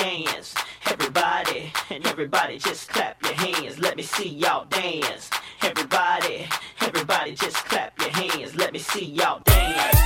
dance. Everybody, and everybody just clap your hands. Let me see y'all dance. Everybody, everybody just clap your hands. Let me see y'all dance.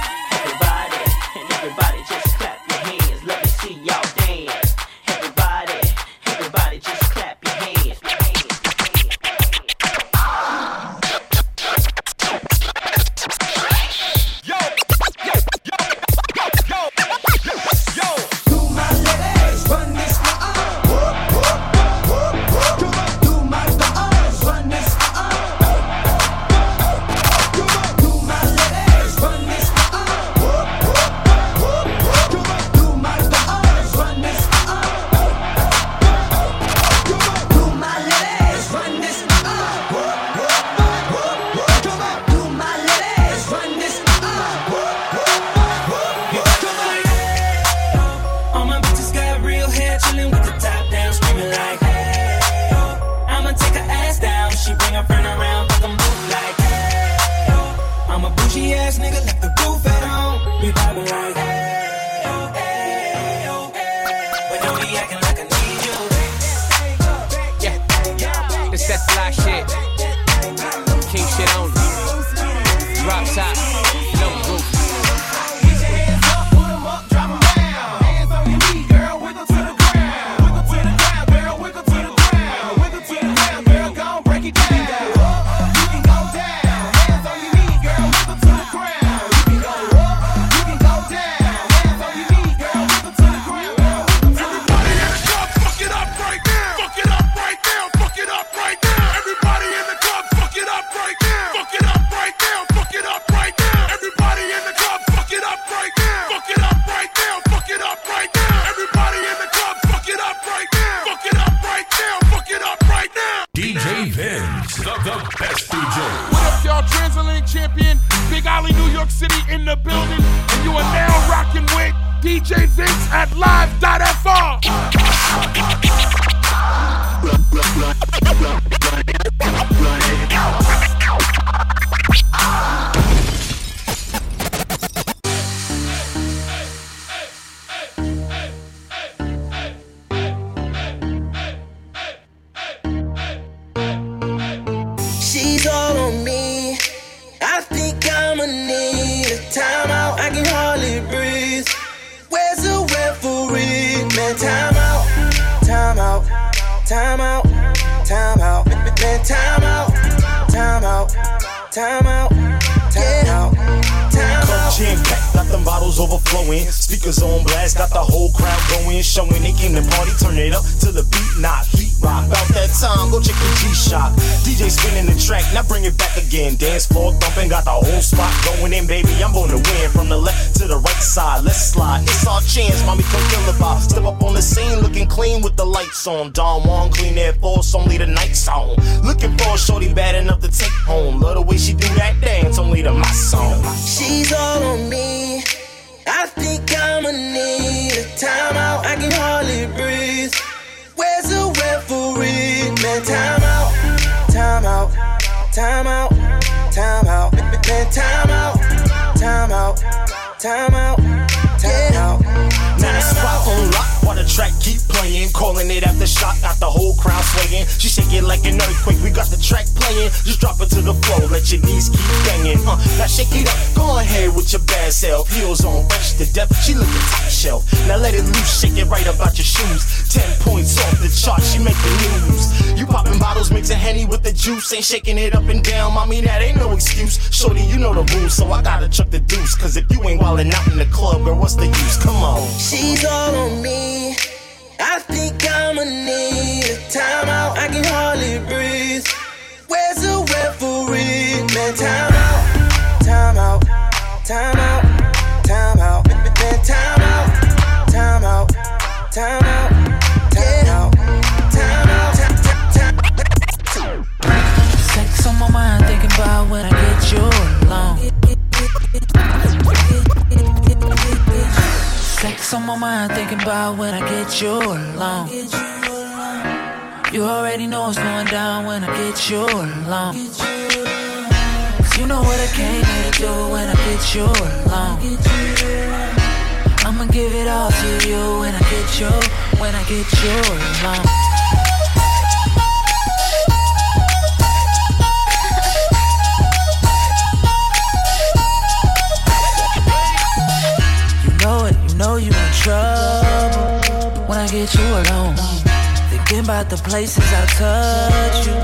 on Don Juan, clean air force, only the night like an earthquake. We got the track playing, just drop it to the floor, let your knees keep banging. Uh, now shake it up, go ahead with your bad self. Heels on, rush to death, she lookin' top shelf. Now let it loose, shake it right about your shoes. Ten points off the chart, she make the news. You poppin' bottles, mixin' henny with the juice, ain't shaking it up and down, mommy, that ain't no excuse. Shorty, you know the rules, so I gotta chuck the deuce. Cause if you ain't wildin' out in the club, girl, what's the use? Come on. She's all on me. don't mind thinking about when I get you alone. You already know it's going down when I get you alone. Cause you know what I came here to do when I get you alone. I'ma give it all to you when I get you, when I get you alone. Trouble when I get you alone. Thinking about the places I touch you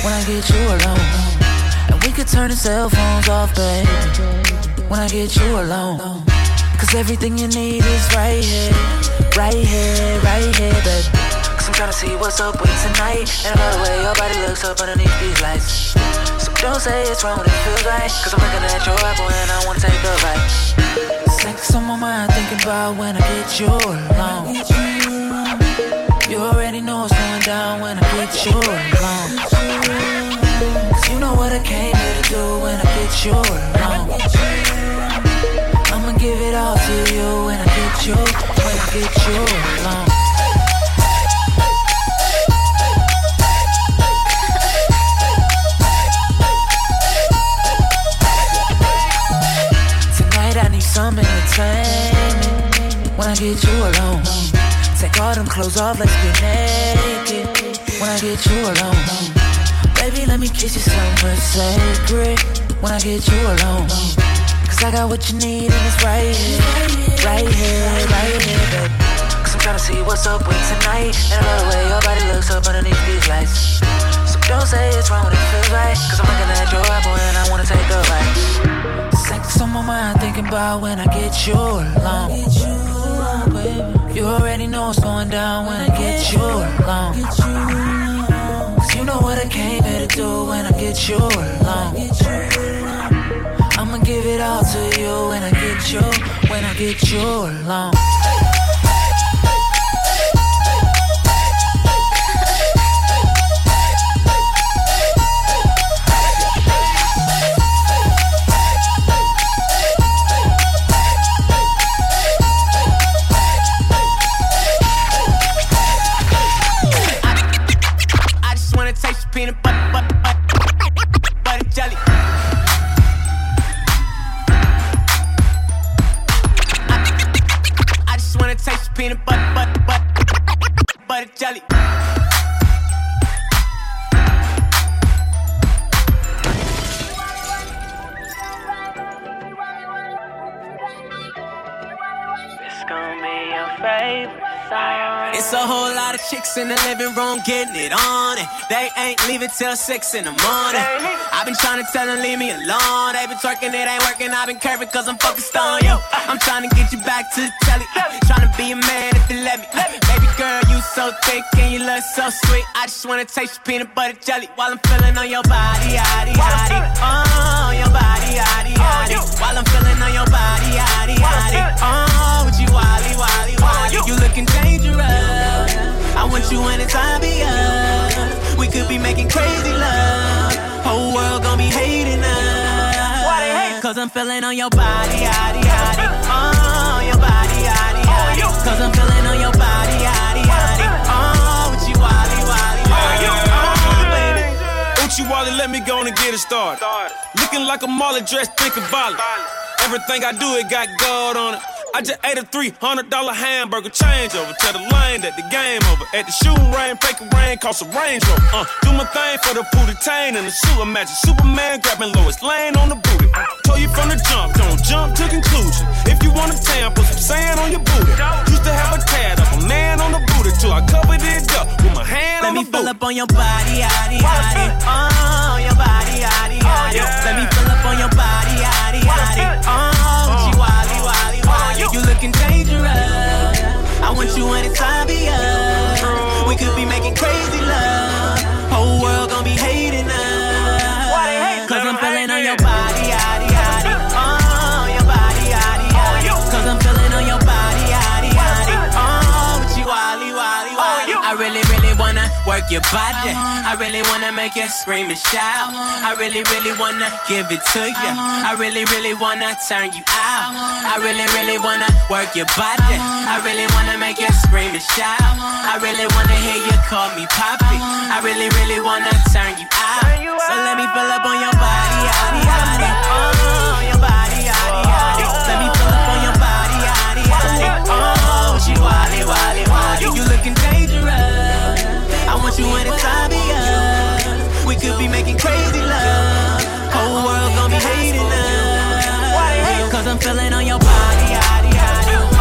when I get you alone. And we could turn the cell phones off, baby, when I get you alone. Cause everything you need is right here, right here, right here, baby. Cause I'm tryna see what's up with tonight. And love the way your body looks up underneath these lights. So don't say it's wrong when it feels right. Cause I'm looking at your apple and I wanna take the bite. Sex on my mind, thinking about when I get you alone. You already know what's going down when I get you alone. Cause you know what I came here to do when I get you alone. I'ma give it all to you when I get you, when I get you alone. Tonight I need some when I get you alone. Take all them clothes off, let's get naked when I get you alone. Baby, let me kiss you somewhere sacred when I get you alone. Cause I got what you need and it's right here, right here, right here, baby. Cause I'm tryna see what's up with tonight. And I love the way your body looks up underneath these lights. So don't say it's wrong when it feels right. Cause I'm looking at your apple and I wanna take a bite. On my mind, thinking about when I get you alone. You already know what's going down when I get you alone. Cause you know what I came here to do when I get you alone. I'ma give it all to you when I get you, when I get you alone. Room getting it on, they ain't leaving till six in the morning. I've been trying to tell them leave me alone. They been twerking, it ain't working. I've been curving cause I'm focused on you. I'm trying to get you back to the telly. Trying to be a man if you let me. Baby girl, you so thick and you look so sweet. I just wanna taste your peanut butter jelly while I'm feeling on your body, yaddy, yaddy. Oh, your body, yaddy, yaddy. While I'm feeling on your body, yaddy, yaddy. Oh, with you, wally, wally, wally. You looking dangerous. I want you anytime be We could be making crazy love. Whole world gon' be hating us. Why they hate? Cause I'm feeling on your body, yaddy, yaddy. Oh, your body, yaddy, oh, yaddy. Cause I'm feeling on your body, yaddy, yaddy. Oh, with you, wally, wally, oh, wally. Oh, baby. Uchi Wally, let me go on and get it started. Looking like a Molly dressed, thinking volley. Everything I do, it got gold on it. I just ate a $300 hamburger changeover. Tell the lane that the game over. At the shooting range, fake rain, cost a Range Rover. Uh, do my thing for the booty tain and the sewer magic. Superman grabbing Lois Lane on the booty. Told you from the jump, don't jump to conclusion. If you want a tan, put some sand on your booty. Used to have a tad of a man on the booty till I covered it up with my hand Let on me fill up on your body, yaddy, yaddy. Oh, your body, yaddy, yaddy. Let me fill up on your body, yaddy, yaddy. Oh, You looking dangerous. I want you anytime be us. Your body. I really wanna make you scream and shout. I really, really wanna give it to you. I really, really wanna turn you out. I really, really wanna work your body. I really wanna make you scream and shout. I really wanna hear you call me poppy. I really, really wanna turn you out. So let me fill up on your body, yaddy, yaddy. Oh, your body, yaddy, yaddy. Let me fill up on your body, yaddy. Oh, she wally, wally, wally. You looking dangerous. I want you of us. We could be making crazy love. Whole world gonna be hating us. Cause I'm feeling on your body, yachty, yachty.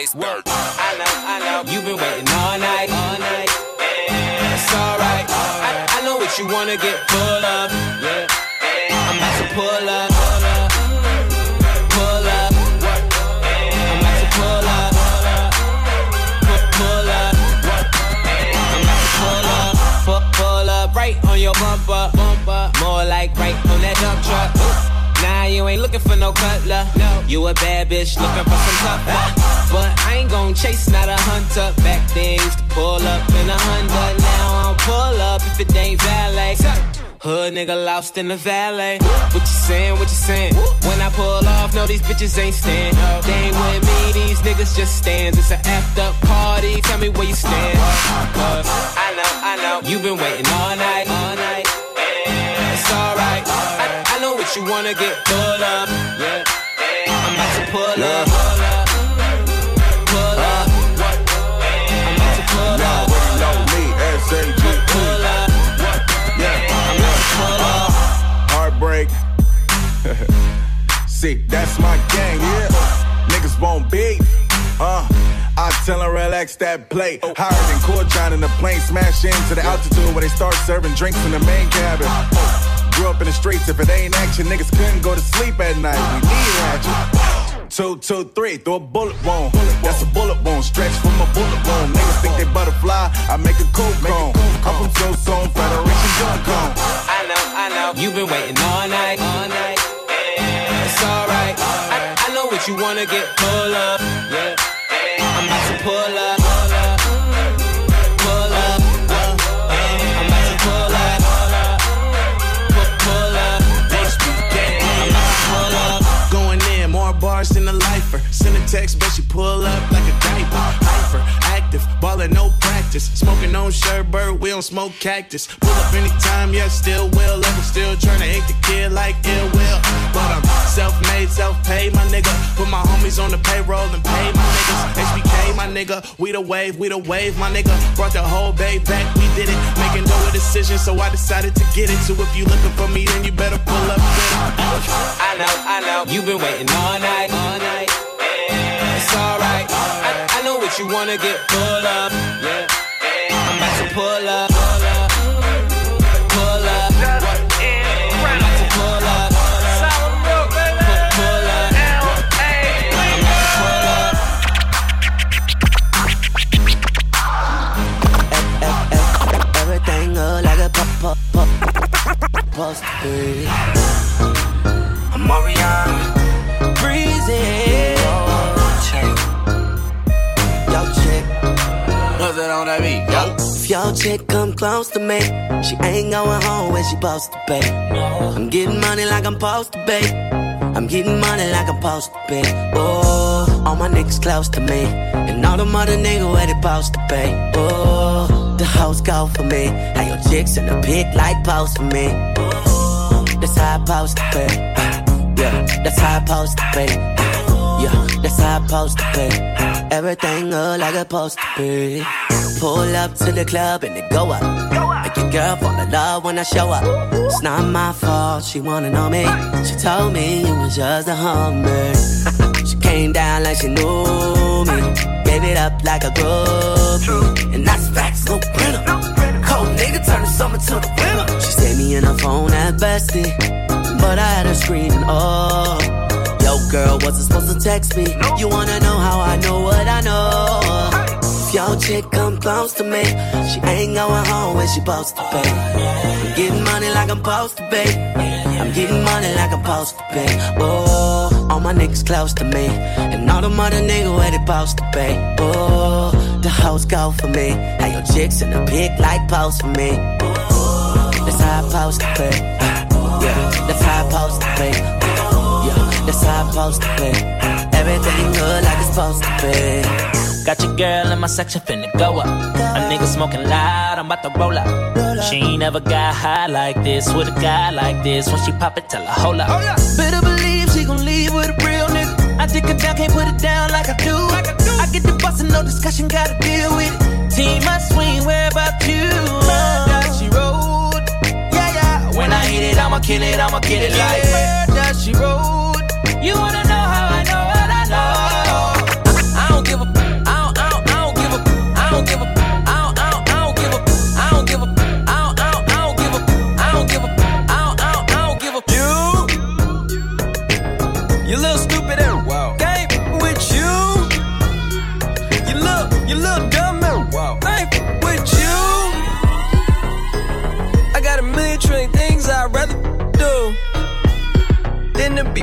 Bass back. I know, I know. You've been waiting all night, all night. It's alright. I, I know what you wanna get full of. Yeah. I'm about to pull up. Pull up. I'm about to pull up. Pull up. I'm about to pull up. Pu- Pull up right on your bumper. Bumper. More like right on that dump truck. Nah, you ain't looking for no cutler. No. You a bad bitch looking for some tough love. But I ain't gon' chase, not a hunter. Back then used to pull up in a Honda. Now I don't pull up if it ain't valet. Hood nigga lost in the valet. What you saying? What you saying? When I pull off, no, these bitches ain't stand. They ain't with me, these niggas just stands. It's an effed up party. Tell me where you stand. Cause I know, I know. You've been waiting all night, all night. It's alright. I, I know what you wanna get full of. Yeah. I'm about to pull up. Pull up. I'm about to pull up. know me, S-A-G. Pull up. Yeah. I'm about to pull up. Heartbreak. See, that's my gang, yeah. Niggas won't beef. Uh, I tell 'em relax that plate. Higher than Court John in the plane, smash into the altitude where they start serving drinks in the main cabin. Grew up in the streets, if it ain't action, niggas couldn't go to sleep at night. We need action. Two, two, three, throw a bullet wound. That's a bullet wound, stretch from a bullet wound. Niggas think they butterfly, I make a cold cone. I'm from So Zone, Federation Gun Cone. I know, I know. You've been waiting all night, all night. It's alright. I, I know what you wanna get full of. Yeah. I'm about to pull up. Send a text, but she pull up like a diaper. Hyper, active, ballin' no practice. Smoking on sherbert, we don't smoke cactus. Pull up anytime, yeah, still will. Level still tryna hate the kid like ill will. But I'm self-made, self-paid, my nigga. Put my homies on the payroll and pay my niggas. HBK, my nigga. We the wave, we the wave, my nigga. Brought the whole bay back, we did it. Making no decision, so I decided to get it. So if you looking for me, then you better pull up. I know, I know. You've been waiting all night, what you wanna get full of. Yeah. I'm about to pull up. Pull up. I'm about to pull up. Pull up. Pull up. Everything like a pop, pop, pop. I'm. Breezy. That on that beat? Yo. If your chick come close to me, she ain't going home when she supposed to be. I'm getting money like I'm supposed to be. I'm getting money like I'm supposed to be. Oh, all my niggas close to me. And all the mother niggas where they supposed to be. Oh, the hoes go for me. How your chicks in the pic like post for me. Oh, that's how I supposed to be. Yeah, that's how I supposed to be. Yeah, that's how I'm supposed to be. Everything look like it's supposed to be. Pull up to the club and they go up. Make your girl fall in love when I show up. It's not my fault, she wanna know me. She told me you was just a hummer. she came down like she knew me. Gave it up like a groupie. And that's facts, no printer. Cold nigga turn the summer to the winter. She saved me in her phone at bestie. But I had her screaming, oh. Girl, wasn't supposed to text me. You wanna know how I know what I know? If your chick come close to me, she ain't going home when she supposed to be. I'm getting money like I'm supposed to be. I'm getting money like I'm supposed to pay. Oh, all my niggas close to me, and all the mother niggas where they supposed to be. Oh, the hoes go for me. How your chicks in the pic like post for me. That's how I supposed to be. Yeah, that's how I supposed to be. Yeah, that's how I supposed to be. everything good like it's supposed to be. Got your girl in my section finna go up. A nigga smoking loud, I'm about to roll up. She ain't never got high like this with a guy like this. When she pop it, tell her hold up. Oh, Better believe she gon' leave with a real nigga. I dick her down, can't put it down like I do. I get the bustin', no discussion, gotta deal with it. Team I swing, where about you? Does she road? Yeah, yeah. When I hit it, I'ma kill it, I'ma get it like where does she road? You wanna know how I know what I know? I don't give a. I don't. I don't. I don't give a. I don't give a. I don't. I don't. I don't give a. I don't give a. I don't. I don't. I don't give a. I don't give a. I don't. I don't. I don't give a. You. You little stupid and wow. Game with you. You look. You look dumb and wow. Ain't with you. I got a million trillion things I'd rather do than to be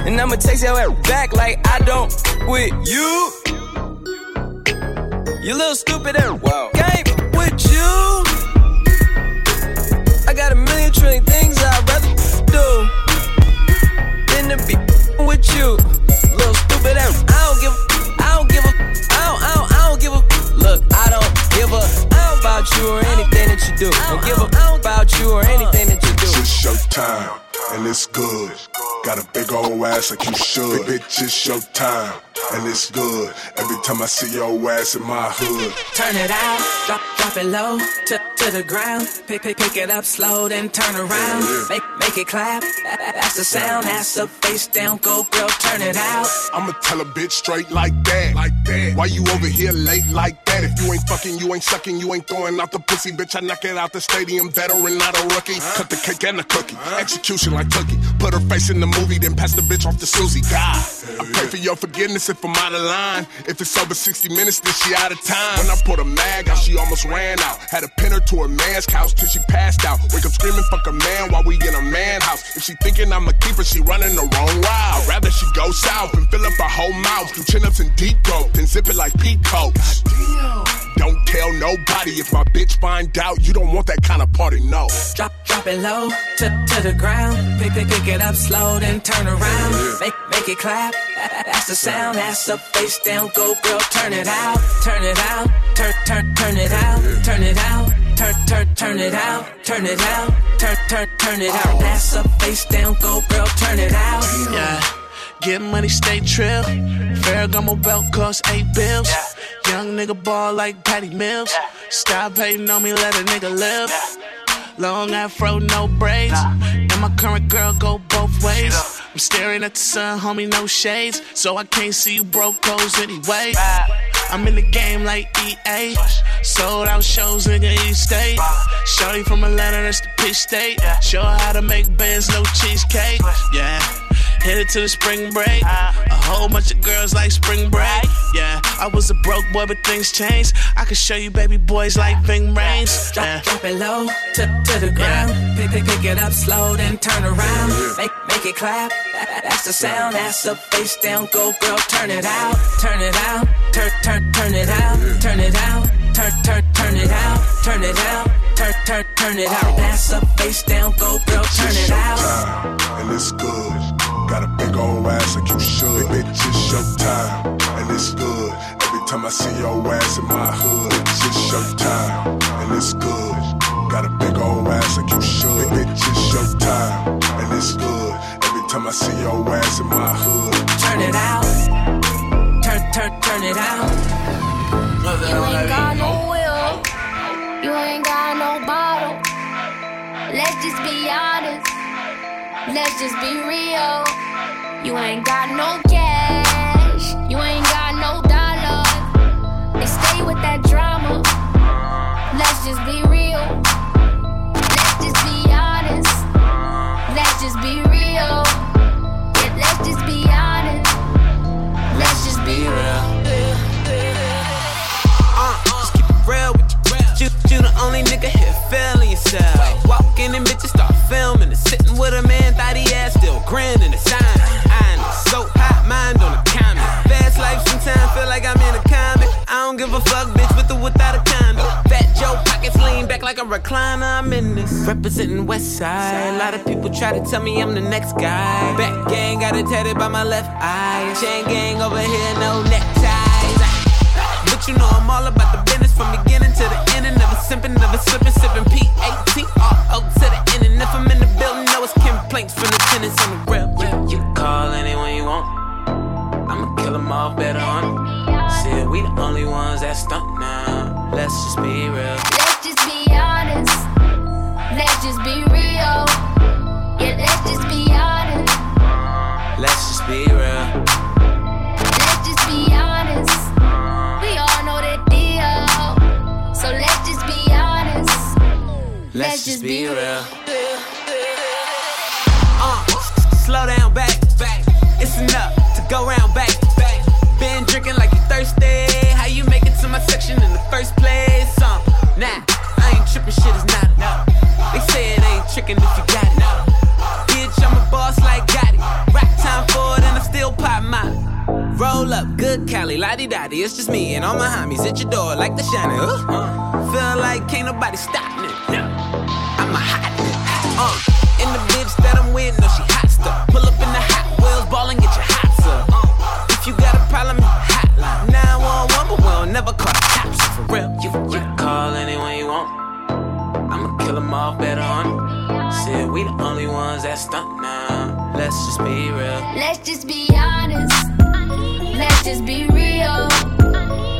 And I'ma text your ass back like I don't with you. You little stupid ass wow. game with you. I got a million trillion things I'd rather do than to be with you. Little stupid and I don't give a, I don't give a, I don't, I don't, I don't give a. Look, I don't give a about you or anything that you do. Don't give a about you or anything that you do. It's your time, and it's good. Got a big old ass like you should. Bitch, it's your time, and it's good. Every time I see your ass in my hood. Turn it out, drop, drop it low to, to the ground. Pick, pick, pick it up slow, then turn around. Make, make it clap. That's the sound. That's the face down. Go, girl, turn it out. I'ma tell a bitch straight like that. Like that. Why you over here late like that? If you ain't fucking, you ain't sucking, you ain't throwing out the pussy, bitch. I knock it out the stadium, veteran, not a rookie. Cut the cake and the cookie. Execution like Tookie. Put her face in the movie, then pass the bitch off to Susie. God, I pray for your forgiveness if I'm out of line. If it's over 60 minutes, then she out of time. When I put a mag out, she almost ran out. Had to pin her to a man's couch till she passed out. Wake up screaming, fuck a man while we in a man house. If she thinking I'm a keeper, she running the wrong route. I'd rather she go south and fill up her whole mouth. Do chin ups and deep throat, then zip it like peacoats. Don't tell nobody if my bitch find out. You don't want that kind of party, no. Drop, drop it low to, to the ground. Pick, pick, pick it up slow, then turn around. Make, make it clap. That's the sound. That's the face down. Go, girl, turn it out. Turn it out. Turn, turn, turn it out. Turn it out. Turn, turn, turn it out. Turn it out. Turn, turn, turn it out. That's the face down. Go, girl, turn it out. Yeah. Get money, stay trill. Ferragamo belt cost eight bills. Young nigga ball like Patty Mills. Stop hating on me, let a nigga live. Long afro, no braids. And my current girl go both ways. I'm staring at the sun, homie, no shades. So I can't see you broke anyway. I'm in the game like EA. Sold out shows, nigga, East State. Shorty from Atlanta, that's the pitch state. Show her how to make bands, no cheesecake. Yeah. Headed to the spring break. A whole bunch of girls like spring break. Yeah, I was a broke boy, but things changed. I can show you baby boys like Ving Rhames. Yeah. Drop it low to, to the ground. Pick, pick, pick it up slow, then turn around. Make, make it clap. That's the sound. That's the face down. Go, girl, turn it out. Turn it out. Turn, turn, turn it out. Turn it out. Turn, turn, turn it out. Turn it out. Turn, turn, turn it out. That's the face down. Go, girl, turn it out. And it's good. Got a big old ass like you should. Bitch, it's your time, and it's good. Every time I see your ass in my hood, it's your time, and it's good. Got a big old ass like you should. Bitch, it's your time, and it's good. Every time I see your ass in my hood, Turn it out. Turn, turn, turn it out. You ain't got no will. You ain't got no bottle. Let's just be honest. Let's just be real. You ain't got no cash. You ain't got no dollars. They stay with that drama. Let's just be real. Let's just be honest. Let's just be real. Yeah, let's just be honest. Let's just be real. Uh, just keep it real with you. You, you the only nigga here feeling yourself. Walking in bitches start filming and sitting with a man, thought he ass still grinning. The sign, I know, so hot, mind on the counter. Fast life sometimes feel like I'm in a comic. I don't give a fuck, bitch, with or without a condo. Fat Joe pockets lean back like a recliner. I'm in this. Representing West Side. A lot of people try to tell me I'm the next guy. Back gang got it tatted by my left eye. Chain gang over here, no neckties. But you know I'm all about the business from beginning to the end. And never simping, never slipping, sipping P-A-T-R-O to the end. And if I'm in the building, know it's complaints from the tenants on the real. You, you call anyone you want. I'ma kill them off better on 'em. Said we the only ones that stunt now. Let's just be real. Let's just be honest. Let's just be real. Yeah, let's just be honest. Let's just be real. Let's just be real. Uh, slow down, back, back. It's enough to go round, back, back. Been drinking like you thirsty. How you make it to my section in the first place? Uh, nah, I ain't tripping, shit is not enough. They say it ain't tricking if you got it. Bitch, I'm a boss like Gotti. Rack time for it and I still pop mine. Roll up, good Cali, lottie dottie. It's just me and all my homies at your door like the shiny. Uh, feel like can't nobody stop off better on we the only ones that stunt now. Let's just be real. Let's just be honest. Let's just be real.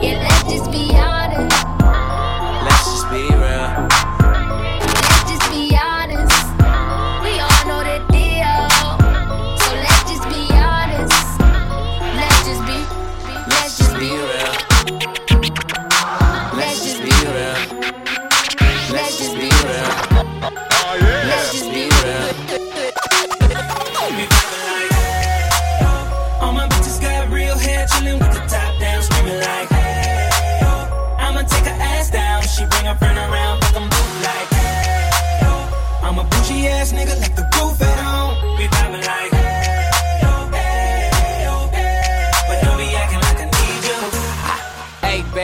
Yeah, let's just be honest.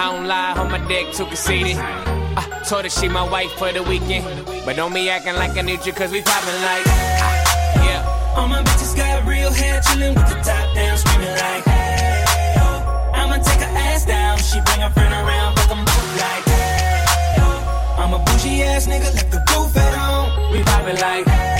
I don't lie, on my dick too conceited. I told her she my wife for the weekend. But don't be acting like I need you, cause we poppin' like. ah, yeah. All my bitches got real hair, chillin' with the top down, screaming like, hey, oh. I'ma take her ass down, she bring her friend around, fuck 'em both like, hey, oh. I'm a bougie ass nigga, like the roof at home. We poppin' like. We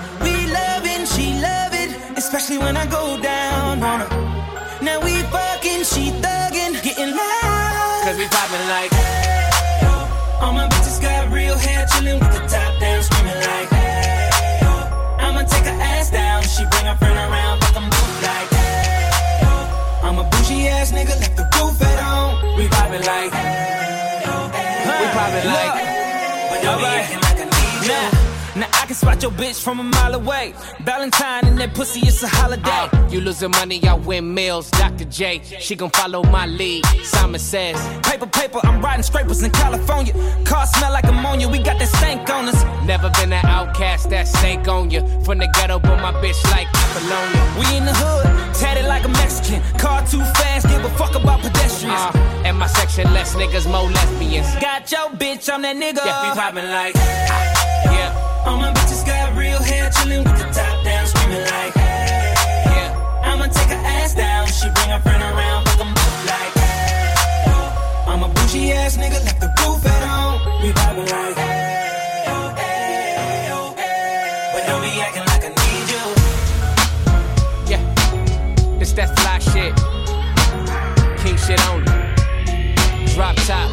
Especially when I go down on her. Can spot your bitch from a mile away. Valentine and that pussy, it's a holiday. you losing money, I win meals. Dr. J, she gon' follow my lead. Simon says, Paper, paper, I'm riding scrapers in California. Car smell like ammonia, we got that stank on us. Never been an outcast that snake on you. From the ghetto, but my bitch like Apollonia. We in the hood, tatted like a Mexican. Car too fast, give a fuck about pedestrians. Uh, and my section, less niggas, more lesbians. Got your bitch, I'm that nigga. Yeah, we poppin' like, yeah. All my bitches got real hair, chillin' with the top down, screaming like, hey. Yeah. I'ma take her ass down. She bring her friend around, fuck 'em both like, hey. I'm a bougie ass nigga, left the roof at home. We poppin' like, hey, oh, hey, oh, hey. But don't be acting like I need you. Yeah, this that fly shit. King shit only. Drop top,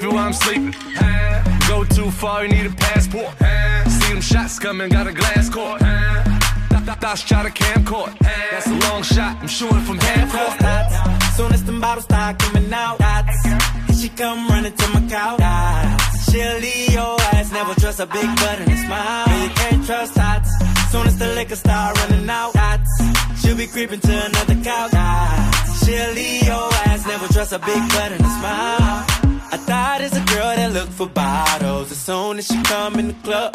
while I'm sleeping. Go too far, you need a passport. See them shots coming, got a glass court. Th- th- Thoughts try to camcord. That's a long shot, I'm shooting from half court. Soon as the bottles start coming out. Here she come running to my couch. She'll leave your ass, never trust a big butt and a smile. You can't trust dots. Soon as the liquor start running out. She'll be creeping to another couch. She'll leave your ass, never trust a big butt and a smile. I thought it's a girl that look for bottles. As soon as she come in the club,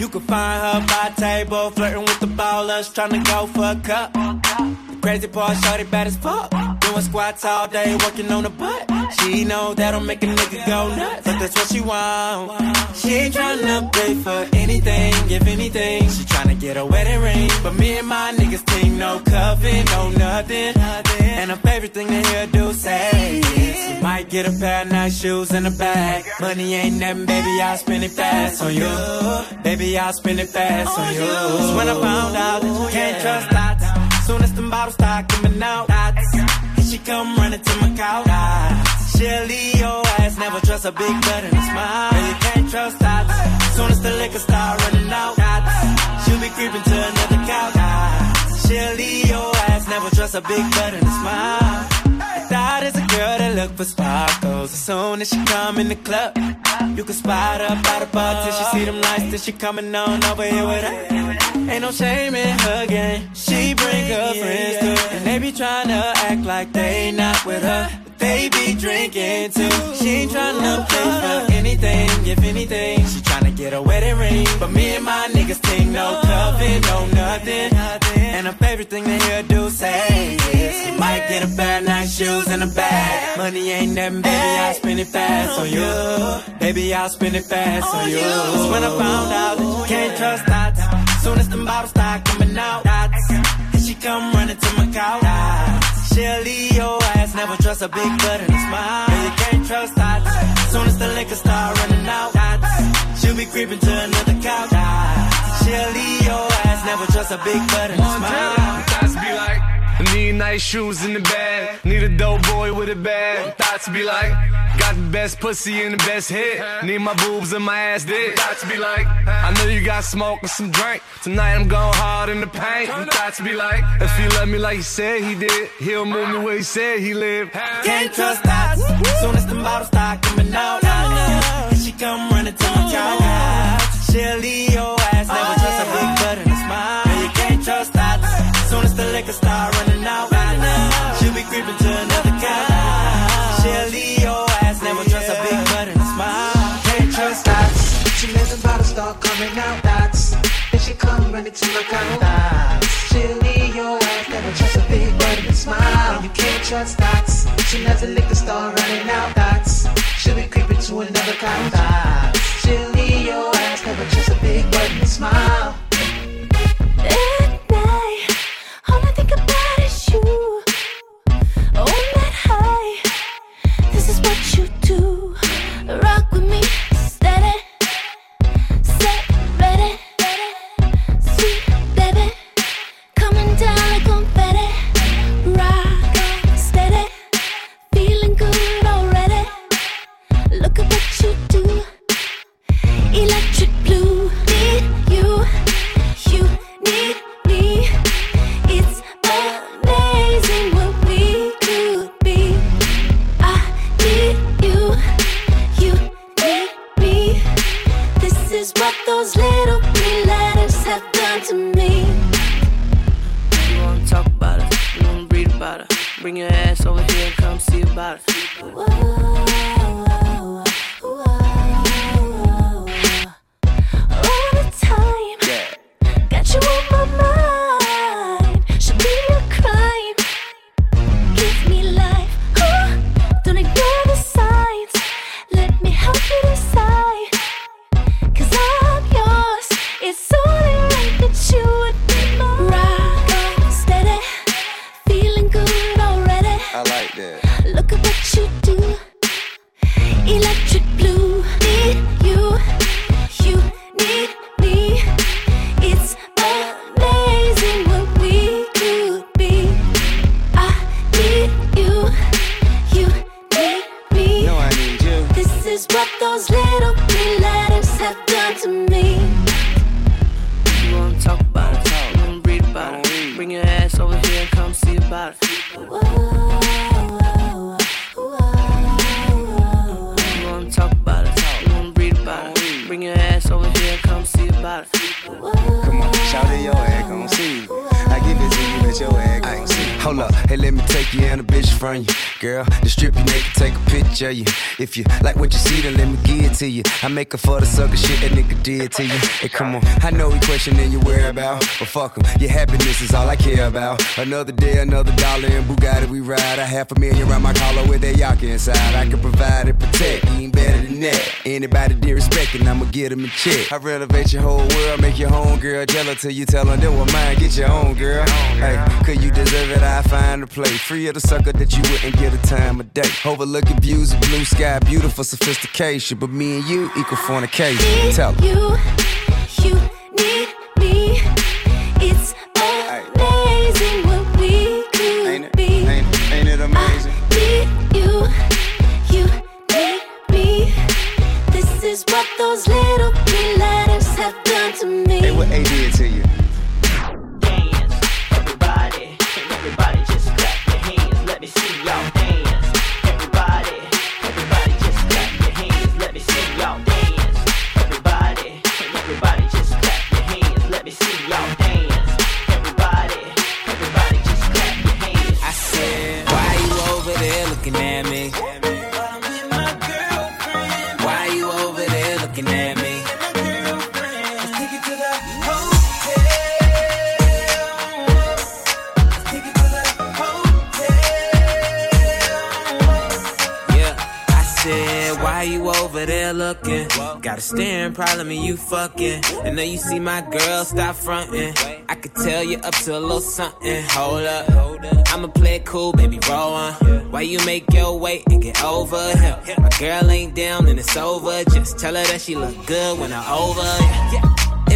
you can find her by table, flirting with the ballers, trying to go for a cup. Crazy part, shorty bad as fuck. Doing squats all day, working on the butt. She know that'll make a nigga go nuts, but that's what she want. She ain't tryna pay for anything, if anything. She tryna get a wedding ring, but me and my niggas team no coven, no nothing. And her favorite thing to hear do say is, you might get a pair of nice shoes and a bag. Money ain't nothing, baby, I'll spend it fast on you. Baby, I'll spend it fast on you. When I found out that you can't trust dots. Soon as them bottles start coming out, dots. And she come running to my couch. She'll your ass, never trust a big butt and a smile. You can't trust that. Soon as the liquor start running out, she'll be creeping to another couch. She'll your ass, never trust a big butt and a smile. That is a girl that look for sparkles. As soon as she come in the club, you can spot her by the bar till she see them lights. Till she coming on over here with her. Ain't no shame in her game. She bring her friends too, and they be tryna act like they not with her. but They be drinking too. She ain't tryna play for anything. If anything, she get a wedding ring. But me and my niggas think no coven, no nothing. And her favorite thing to hear do say is you might get a pair of nice shoes and a bag. Money ain't nothing, baby. I'll spend it fast on you. Baby, I'll spend it fast on you. That's when I found out that you can't trust that. Soon as the bottles start coming out, that's and she come running to my couch. She'll leave your ass, never trust a big butt and a smile. You can't trust that. Soon as the liquor start running out, that's she'll be creeping to another couch. She'll leave your ass, never trust a big butt and a smile. Thoughts be like, I need nice shoes in the bag. Need a dope boy with a bag. Thoughts be like, got the best pussy and the best hit. Need my boobs and my ass dick. Thoughts be like, I know you got smoke and some drink. Tonight I'm going hard in the paint. Thoughts be like, if he love me like he said he did, he'll move me where he said he lived. Can't trust thoughts. Soon as the bottles start coming out, come running to my couch. She'll leave your ass, never trust a big oh. butt and a smile. You can't trust that. Soon as the liquor start running out, she'll be creeping to another couch. She'll leave your ass, never trust a big butt and a smile. Can't trust that. She let the bottle start coming out, that's Then she come running to my car, that's She'll leave your ass, never trust a big butt and a smile You can't trust that But She let the liquor start running out, that's another car, that's She'll leave your ass, never just a big butt and smile to you. I make her for the sucker shit that nigga did to you. Hey, come on, I but fuck 'em, your happiness is all I care about. Another day, another dollar in Bugatti we ride. A half a million around my collar with that yak inside. I can provide and protect, even better than that. Anybody disrespecting, I'ma get 'em a check. I renovate your whole world, make your home girl jealous till you tell her they were mine. Get your own girl. Hey, could you deserve it? I find a play. Free of the sucker that you wouldn't get a time of day. Overlooking views of blue sky, beautiful sophistication. But me and you equal fornication. Tell. You, you those little letters have done to me. What A did to you? Staring problem and you fucking. And now you see my girl, stop fronting. I could tell you up to a little something. Hold up, I'ma play it cool, baby, roll on. Why you make your way and get over him? My girl ain't down and it's over. Just tell her that she look good when I'm over. Yeah.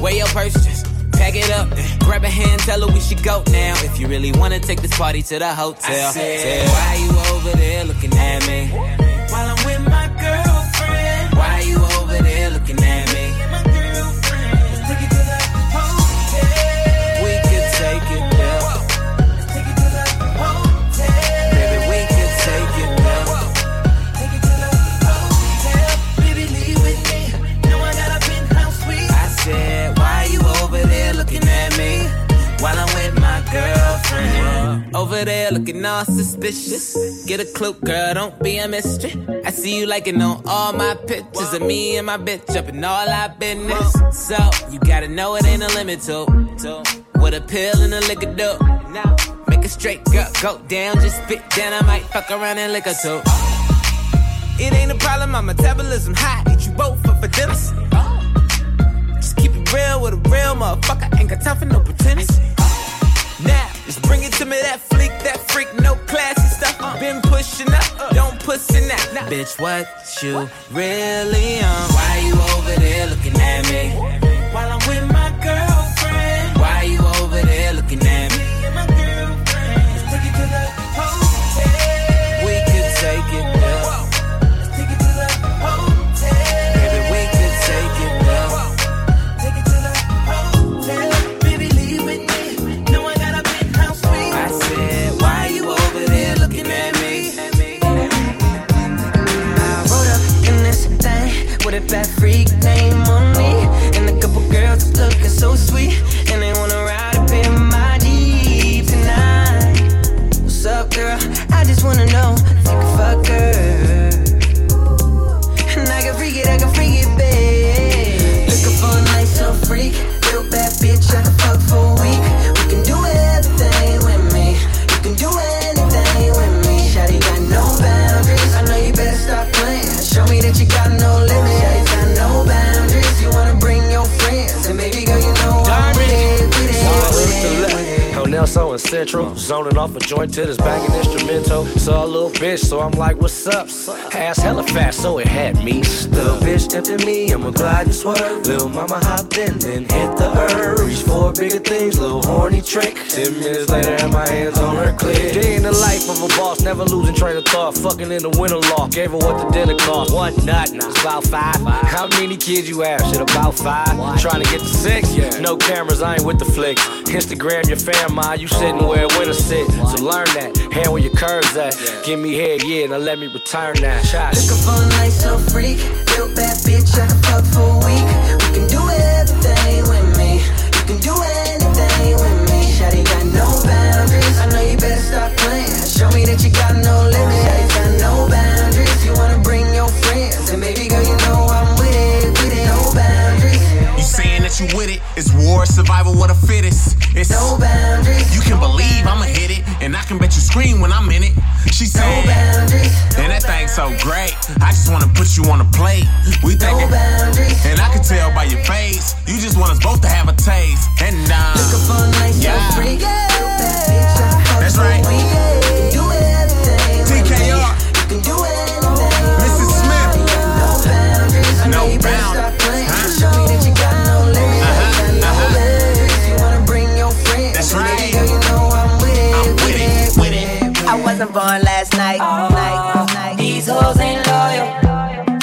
wear your purse, just pack it up. Grab a hand, tell her we should go now. If you really wanna take this party to the hotel, I said, why you over there looking at me? While I'm with my girlfriend. Why you over there looking at me? Looking all suspicious. Get a clue, girl, don't be a mystery. I see you liking on all my pictures of me and my bitch up in all our business. So you gotta know it ain't a limit to what a pill and a liquor do. Make a straight girl go down, just spit down. I might fuck around and lick her too. It ain't a problem, my metabolism high. Eat you both up for dinner. Just keep it real with a real motherfucker. Ain't got time for no pretense. Now, just bring it to me, that fleek, that freak, no classy stuff. Been pushing up, don't pussy now. Bitch, what you really on? Why you over there looking at me? A freak Central. Zoning off a joint to this banging Saw a little bitch, so I'm like, what's up? Ass hella fast, so it had me. Little bitch tempted me, I'ma glide and swerve. Little mama hopped in, then hit the earth. Reach for bigger things, little horny trick. Ten minutes later, had my hands on her clit. Day in the life of a boss, never losing train of thought. Fucking in the winter law, gave her what the dinner cost. One nut, it's about five. How many kids you have? Shit, about five. Trying to get to six? No cameras, I ain't with the flicks. Instagram your fam, ma, you sitting where a winner sit. So learn that, hand where your curves at. Give me head, yeah, now let me return that. Shots. Looking for a nice little freak, real bad bitch I can fuck for a week. We can do everything with me. You can do anything with me. Shawty got no boundaries. I know you better stop playing. Show me that you got no limits. Shawty got no boundaries. You wanna bring your friends, and baby girl, you know I'm with it, with it. No boundaries. You saying that you with it? War, survival, what the fittest. It's no boundaries. You can believe I'ma hit it, and I can bet you scream when I'm in it. She said, No boundaries. and that thing's so great. I just wanna put you on a plate. We thinking, boundaries. and I can tell by your face, you just want us both to have a taste. And uh, Looking for a nice yeah. little freak, real bad bitch I can fuck That's right. It. I wasn't born last night. night. These hoes ain't loyal.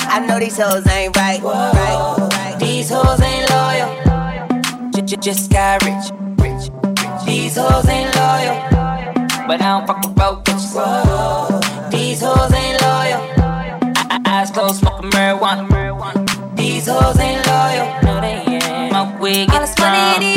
I know these hoes ain't right. right. These hoes ain't loyal. J- j- Just got rich. rich. These hoes ain't loyal. But I don't fuck with broke bitches. These hoes ain't loyal. I- I- Eyes closed, smoking marijuana. These hoes ain't loyal. No, they ain't. Smoke weed, get strong. I wanna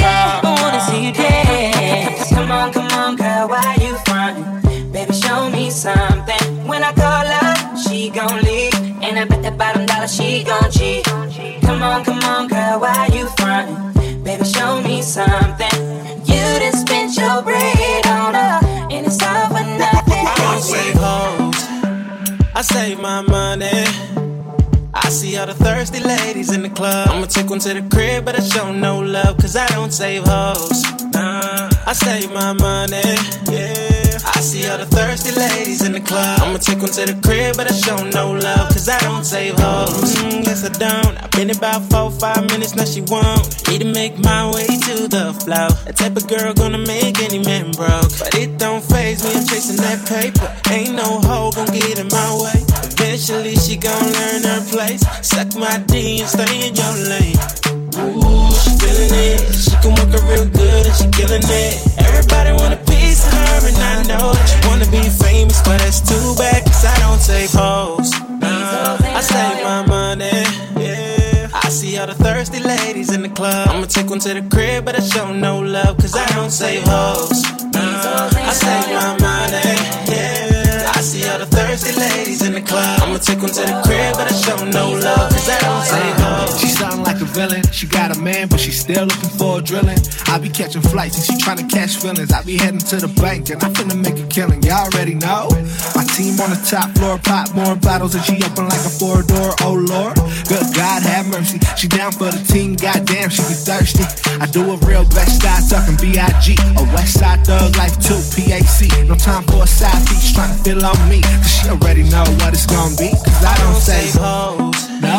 save my money. I see all the thirsty ladies in the club. I'ma take one to the crib, but I show no love, cause I don't save hoes. Nah, I save my money. Yeah. I see all the thirsty ladies in the club. I'ma take one to the crib, but I show no love, cause I don't save hoes. Mm, yes, I don't. I've been about four, five minutes, now she won't. Need to make my way to the flow. That type of girl gonna make any man broke. But it don't phase me, I'm chasing that paper. Ain't no hoe gonna get in my way. Eventually she gon' learn her place. Suck my D and stay in your lane. Ooh, she feeling it. She can work it real good and she killing it. Everybody want a piece of her and I know that she wanna be famous, but that's too bad 'cause I don't save hoes. Nah, I save my money. Yeah. I see all the thirsty ladies in the club. I'ma take one to the crib, but I show no love 'cause I don't save hoes. Nah, I save my money. Yeah. I see all the thirsty ladies in the club. I'ma take one to the crib, but I show no love 'cause I don't save hoes. Uh-huh. She sound like a villain. She got a man, but she still looking for a drilling. I be catching flights and she tryna catch feelings. I be heading to the bank and I'm finna make a killing. Y'all already know. My team on the top floor, pop more bottles and she open like a four door. Oh lord, good God have mercy. She down for the team. Goddamn, she be thirsty. I do a real best side talking B.I.G. A West Side Thug Life 2 PAC. No time for a side piece trying to feel on me. Cause she already know what it's gonna be. Cause I don't save hoes. No,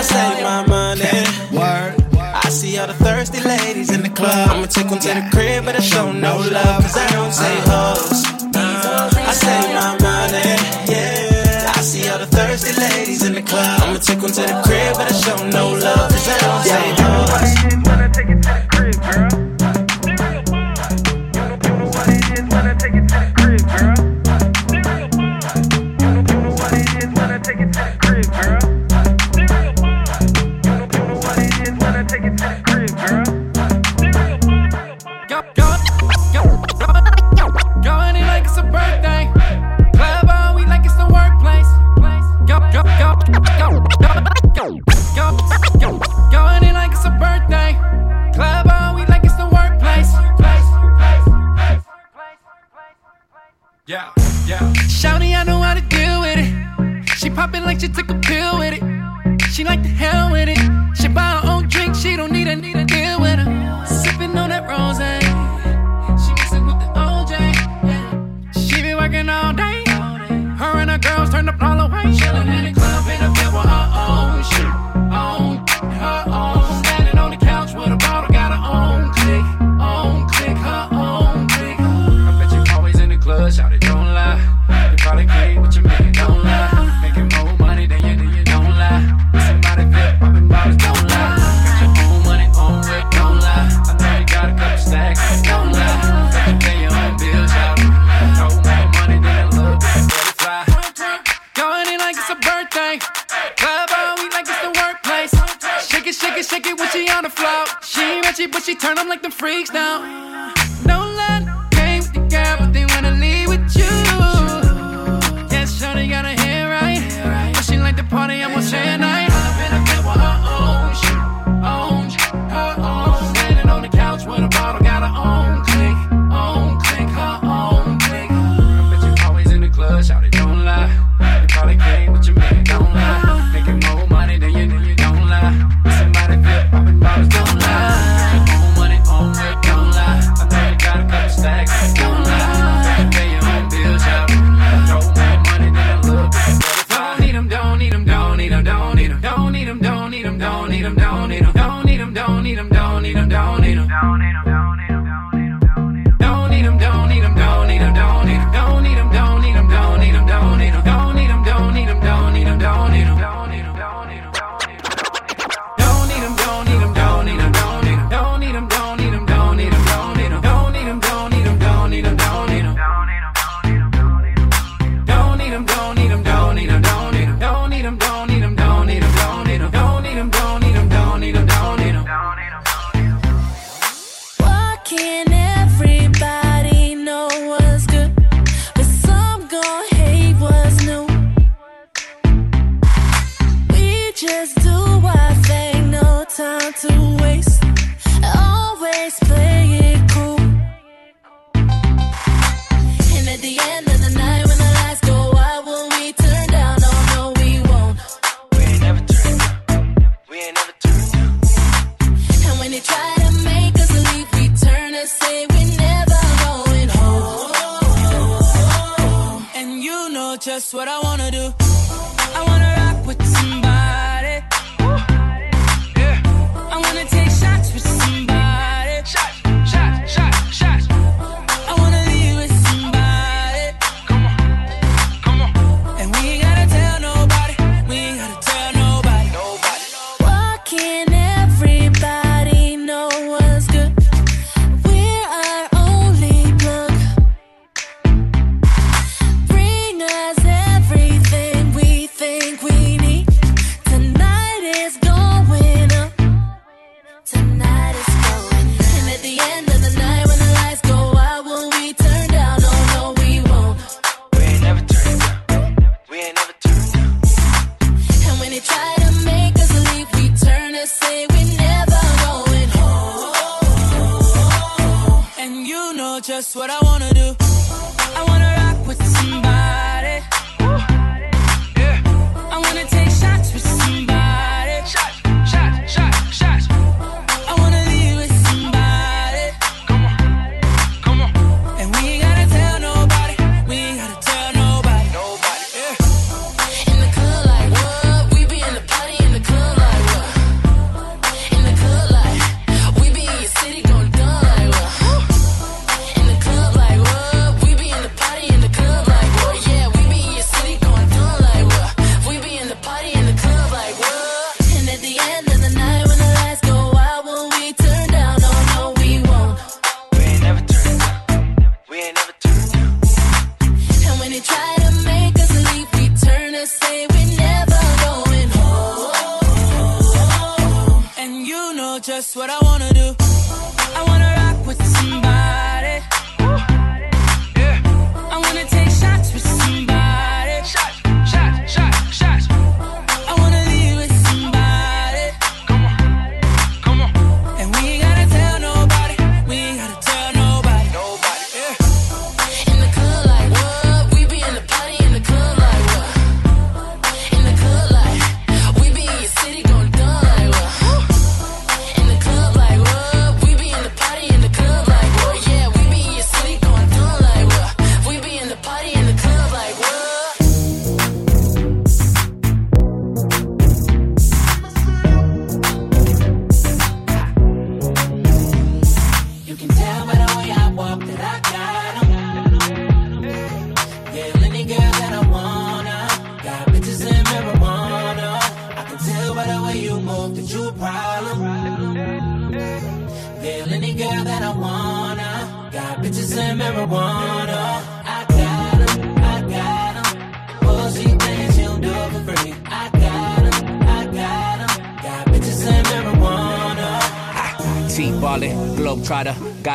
I save my money. Word. I see all the thirsty ladies in the club. I'ma take one to the crib, but I show no love, cause I don't save uh. hoes. I save my money, yeah. I see all the thirsty ladies in the club. I'ma take one to the crib, but I show no love, cause I don't save hoes.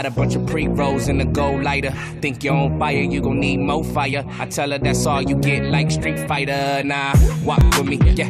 Got a bunch of pre rolls in the gold lighter. Think you're on fire, you gon' need more fire. I tell her that's all you get, like Street Fighter. Nah, walk with me, yeah,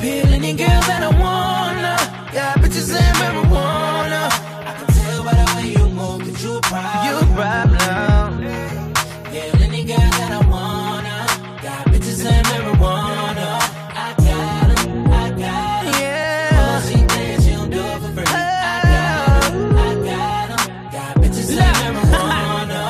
Peel any girl that I wanna. Got bitches and marijuana. I can tell by the way you move that you a problem. You a problem. Yeah, any girl that I wanna. Got bitches and marijuana. I got 'em, I got 'em. Yeah. Oh, she thinks she don't do it for free. I got 'em, I got 'em. Got bitches and marijuana.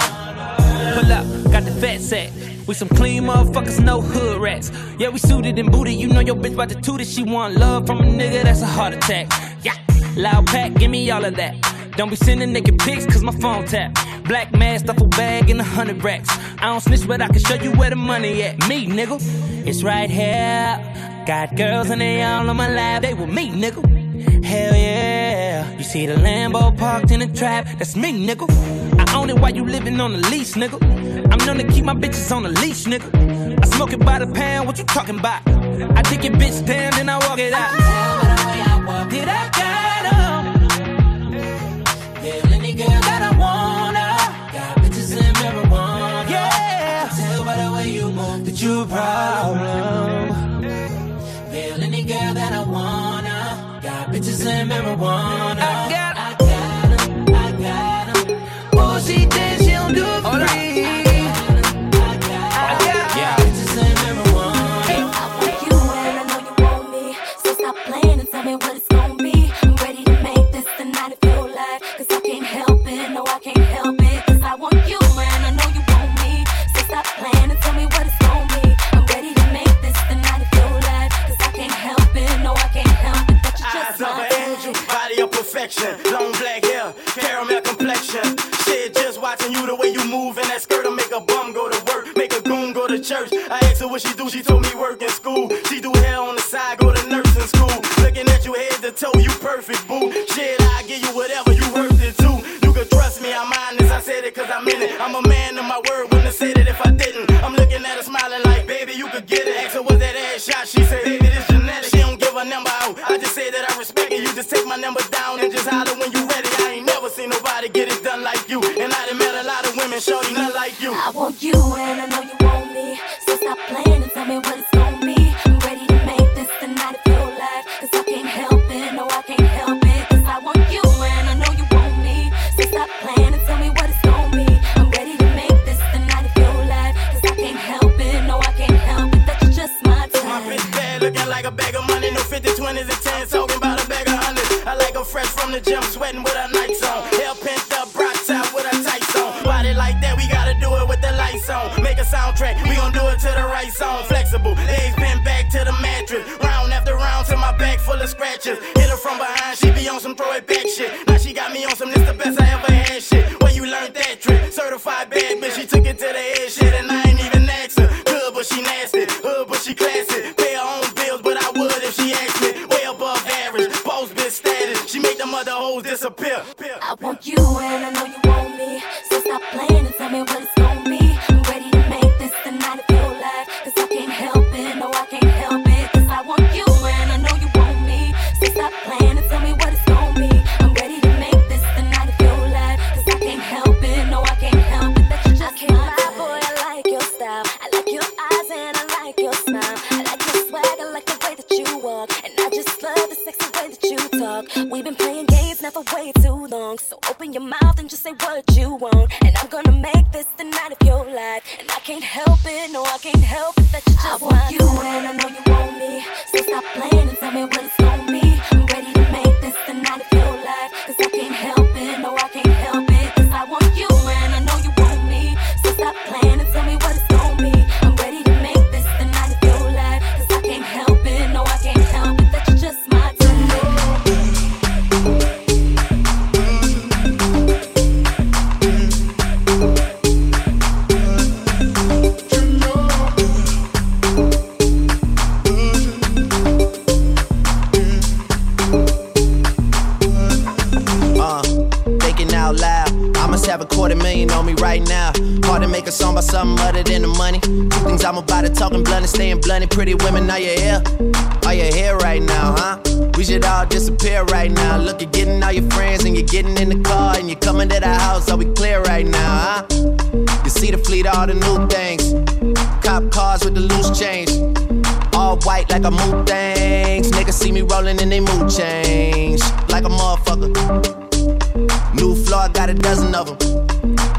Pull up, got the fat sack. We some clean motherfuckers, no hood rats. Yeah, we suited and booted. You know your bitch about to toot it. She want love from a nigga, that's a heart attack. Yeah, loud pack, give me all of that. Don't be sending naked pics, cause my phone tap. Black mask, duffel bag, and a hundred racks. I don't snitch, but I can show you where the money at. Me, nigga. It's right here. Got girls and they all on my lap. They with me, nigga. Hell yeah. You see the Lambo parked in the trap. That's me, nigga. I own it while you living on the lease, nigga. I'm known to keep my bitches on the leash, nigga. I smoke it by the pound, what you talking about? I take your bitch down, then I walk it out. Did I walk that I got 'em? Yeah, any girl that and marijuana. Of perfection. Long black hair, caramel complexion. Shit, just watching you the way you move in that skirt will make a bum go to work, make a goon go to church. I asked her what she do, she told me work in school. She do hair on the side, go to nursing school. Looking at you head to toe, you perfect, boo. Shit, I give you whatever you worth it too. You can trust me, I'm honest, I said it cause I'm in it. I'm a lean on me right now. Hard to make a song about something other than the money. Two things I'm about to talking blunt and staying blunt. Pretty women, are you here? Are you here right now, huh? We should all disappear right now. Look, you're getting all your friends and you're getting in the car and you're coming to the house. Are we clear right now, huh? You see the fleet, all the new things. Cop cars with the loose change. All white like a mood things. Niggas see me rolling and they mood change. Like a motherfucker. New floor, I got a dozen of them.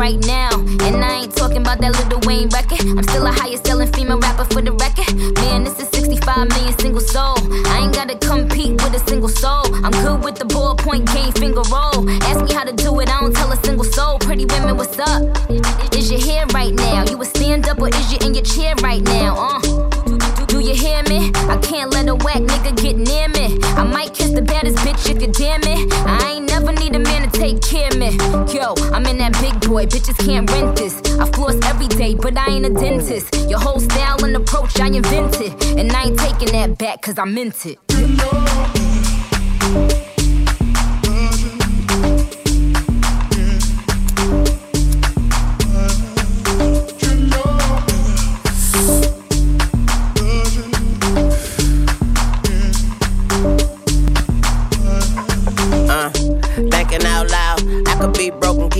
Right now. And I ain't talking about that Lil Wayne record. I'm still a highest selling female rapper for the record. Man, this is 65 million single soul. I ain't gotta compete with a single soul. I'm good with the ballpoint game, finger roll. Ask me how to do it, I don't tell a single soul. Pretty women, what's up? Is your hair right now? You a stand up or is you in your chair right now? Uh. Do you hear me? I can't let a whack nigga get near me. I might kiss the baddest bitch if you damn it. Yo, I'm in that big boy, bitches can't rent this. I floss every day, but I ain't a dentist. Your whole style and approach I invented. And I ain't taking that back cause I meant it.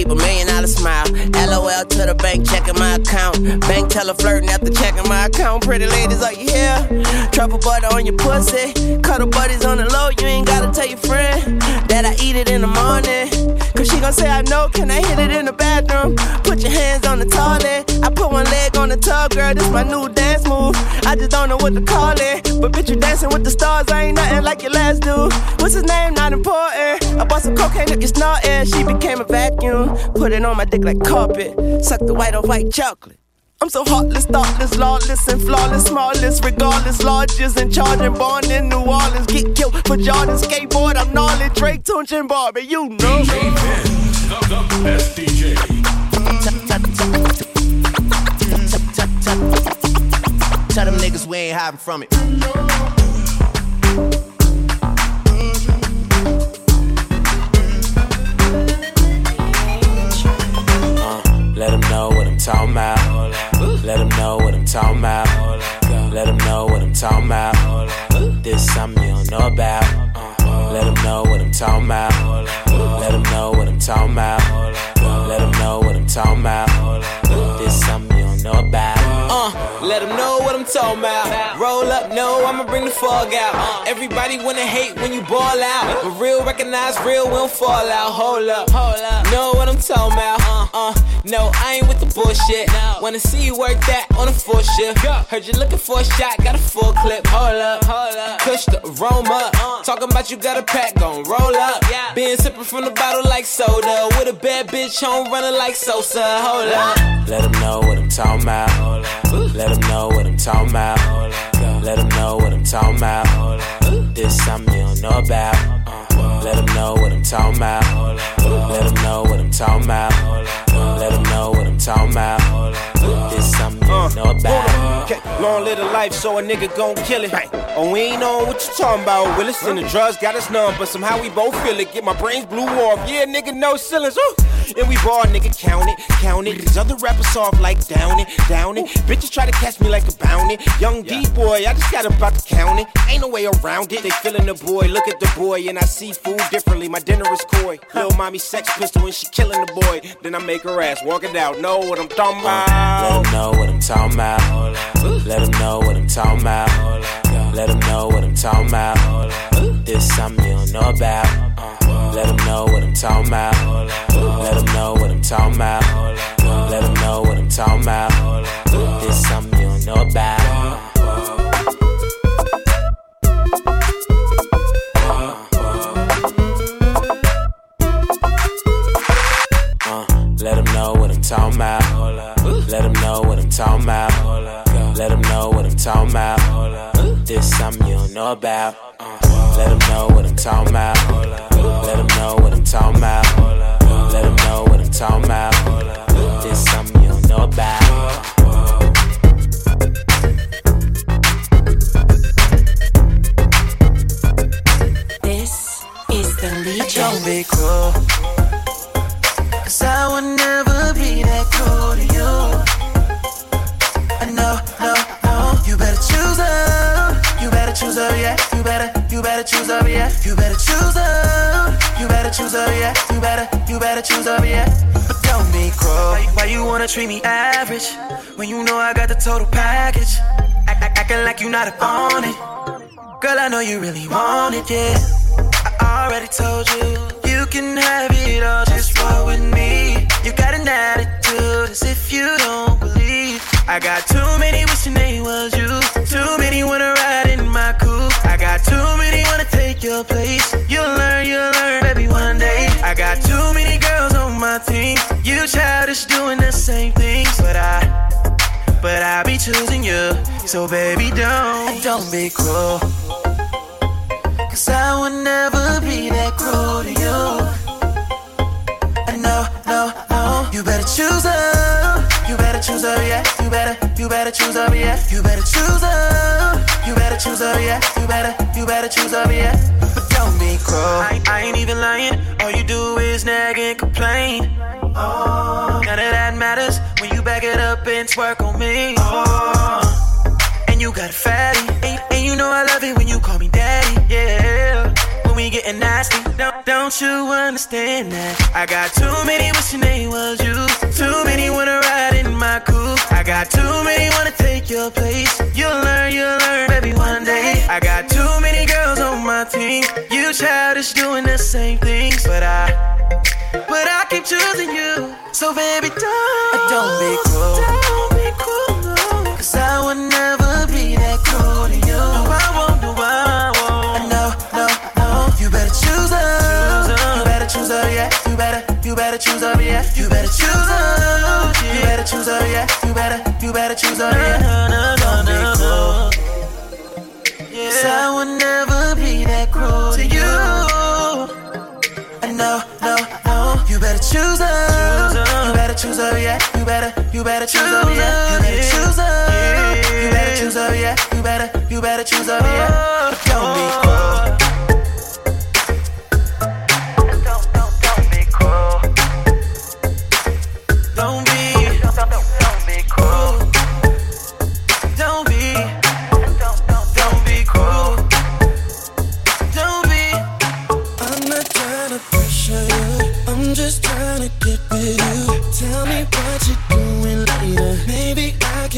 Keep a million dollar smile. LOL to the bank, checking my account. Bank teller flirting after checking my account. Pretty ladies, are you here? Truffle butter on your pussy. Cuddle buddies on the low, you ain't gotta tell your friend that I eat it in the morning. Cause she gon' say, I know, can I hit it in the bathroom? Put your hands on the toilet. I put one leg on the tub, girl, this my new dance move. I just don't know what to call it. But bitch, you dancing with the stars, I ain't nothing like your last dude. What's his name? Not important. I bought some cocaine up your snorting. She became a vacuum. Put it on my dick like carpet. Suck the white off white chocolate. I'm so heartless, thoughtless, lawless, and flawless, smallest, regardless, largest, and charging, born in New Orleans. Get killed for Jordan skateboard. I'm gnarly, Drake, Tunechi, and Barbie, you know. The, the best DJ. Tell them niggas we ain't hiding from it. Let them know what I'm talking about. Let them know what I'm talking about. Let them know what I'm talking about. This something you don't know about. Let them know what I'm talking about. Let them know what I'm talking about. Let them know what I'm talking about. This something you don't know about. Uh, let them know talking about. Roll up, no, I'ma bring the fog out. Everybody wanna hate when you ball out. But real recognize real, we don't fall out. Hold up, hold up. Know what I'm talking about. Uh, uh, no, I ain't with the bullshit. Wanna see you work that on a full shift. Heard you looking for a shot, got a full clip. Hold up, hold up. Push the aroma. Talking about you got a pack, gon' roll up. Been sipping from the bottle like soda. With a bad bitch home running like Sosa. Hold up. Let them know what I'm talking about. Let them know what I'm talking about. Let them know what I'm talking about. This something you don't know about. Uh, Let them know what I'm talking about. Let them know what I'm talking about. Let them know what I'm talking about. Uh, this something you don't know about. Okay, long live the life, so a nigga gon' kill it. Oh, we ain't on what you talking about. Willis and the drugs got us numb, but somehow we both feel it. Get my brains blew off. Yeah, nigga, no ceilings. Ooh. And we ball, nigga, count it, count it. These other rappers soft like down it, down it. Bitches try to catch me like a bounty. Young D boy, I just got about to count it. Ain't no way around it. They feeling the boy, look at the boy, and I see food differently. My dinner is coy. Lil' mommy sex pistol and she killing the boy. Then I make her ass walk it out. Know what I'm talking uh, Let about? them know what I'm talking talking about. Let them know what I'm talking about. Let them know what I'm talking about. This something you don't know about. Let them know what I'm talking about. Let them know what I'm talking about. Let them know what I'm talking about. This something you don't know about. Uh, let them know what I'm talking about. Let them know what I'm talking about. This something you don't know about. Uh, let them know what I'm talking about. Let them know what I'm talking about. Let them know what I'm talking about. This something you don't know about. This is the lead. Don't be cruel. Cause I would never be that cruel Up, yeah. You better, you better choose up, yeah. You better choose up. You better choose up, yeah. You better, you better choose up, yeah. But don't be cruel. Why, why you wanna treat me average? When you know I got the total package. Act, act, acting like you not up on it. Girl, I know you really want it, yeah. I already told you, you can have it all, just roll with me. You got an attitude as if you don't believe. I got too many wishing they was you. Too many wanna your place. You'll learn, you'll learn, baby, one day. I got too many girls on my team. You childish doing the same things, but I but I be choosing you. So baby, don't don't be cruel. Cause I would never be that cruel to you. And no, no, no, you better choose up. You better choose up, yeah. You better, you better choose up, yeah. You better choose up. You better choose up, yeah. You better, you better choose up, yeah. But don't be cruel. I, I ain't even lying. All you do is nag and complain. Oh, none of that matters when you back it up and twerk on me. Oh, and you got a fatty, and, and you know I love it when you call getting nasty, don't, don't you understand that? I got too many wishing they was you. Too many wanna ride in my coupe. I got too many wanna take your place. You'll learn, you'll learn, baby, one day. I got too many girls on my team. You childish doing the same things, but I. But I keep choosing you. So baby, don't don't be cruel. Don't be cruel. No. Cause I would never choose up, yeah. You better choose up. You better choose up, yeah. You better, you better choose up, yeah. Don't be cruel. Cause I would never be that cruel to you. No, no, no. You better choose up. You better choose up, yeah. You better, you better choose up, yeah. You better choose up. You better choose up, yeah. You better, you better choose up, yeah. Don't be cruel.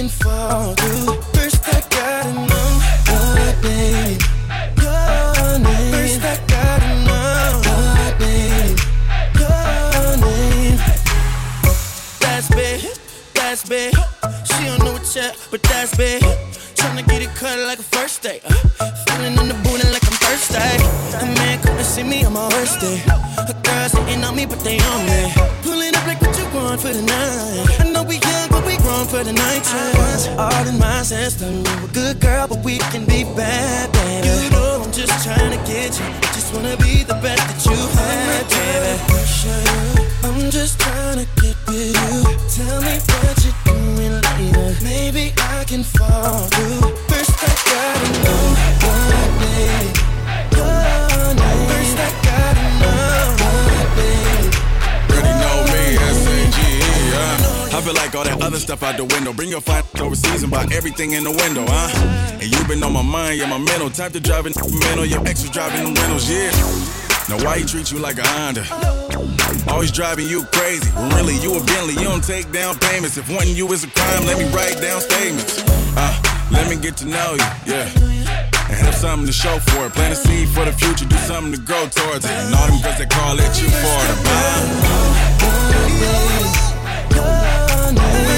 Can fall through. First, I gotta know your name. Your name. First, I gotta know your name. Your name. That's big. That's big. She don't know it yet, but that's big. Tryna get it cut like a first date. Uh, feeling in the booty like I'm thirsty. A man to see me on my worst day. A girls hitting on me, but they on me. Pulling up like what for the night. I know we young, but we grown for the night. Yeah. All in my system. You a good girl, but we can be bad, baby. You know I'm just trying to get you. I just wanna be the best that you had, baby. I'm just trying to get with you. Tell me what you're doing later. Maybe I can fall out the window. Bring your fine overseas and buy everything in the window, huh? And you been on my mind, yeah, my mental. Time to drive in mental. Your ex was driving the rentals, yeah. Now why he treat you like a Honda? Always driving you crazy. Really you a Bentley, you don't take down payments. If wanting you is a crime, let me write down statements. Uh, let me get to know you, yeah. And have something to show for it. Plant a seed for the future, do something to grow towards it. And all them girls that call it you for them,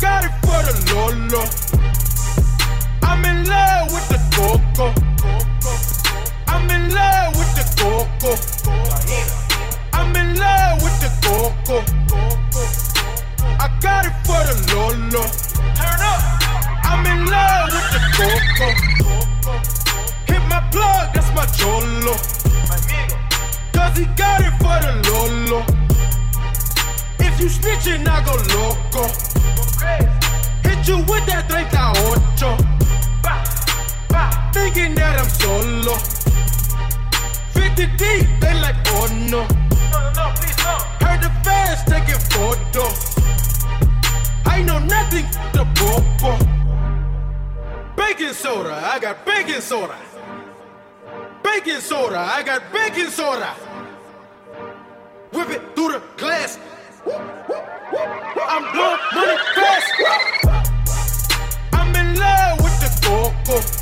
Got it for the Lolo. I'm in love with the Coco. I'm in love with the Coco. I'm in love with the Coco. I got it for the Lolo. Turn up. I'm in love with the Coco. Hit my plug, that's my Cholo. Cause he got it for the Lolo. If you snitching, I go loco. Hit you with that 38. Thinking that I'm solo. 50 deep, they like, oh no. Heard the fans taking photos. I know nothing the popo. Baking soda, I got baking soda. Baking soda, I got baking soda. Whip it through the glass I'm blowing money fast. I'm in love with the coco.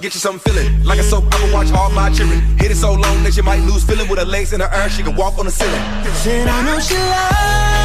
get you something feeling. Like a soap opera, watch all my cheering. Hit it so long that you might lose feeling with her legs in the air. She can walk on the ceiling. Said I know she loves.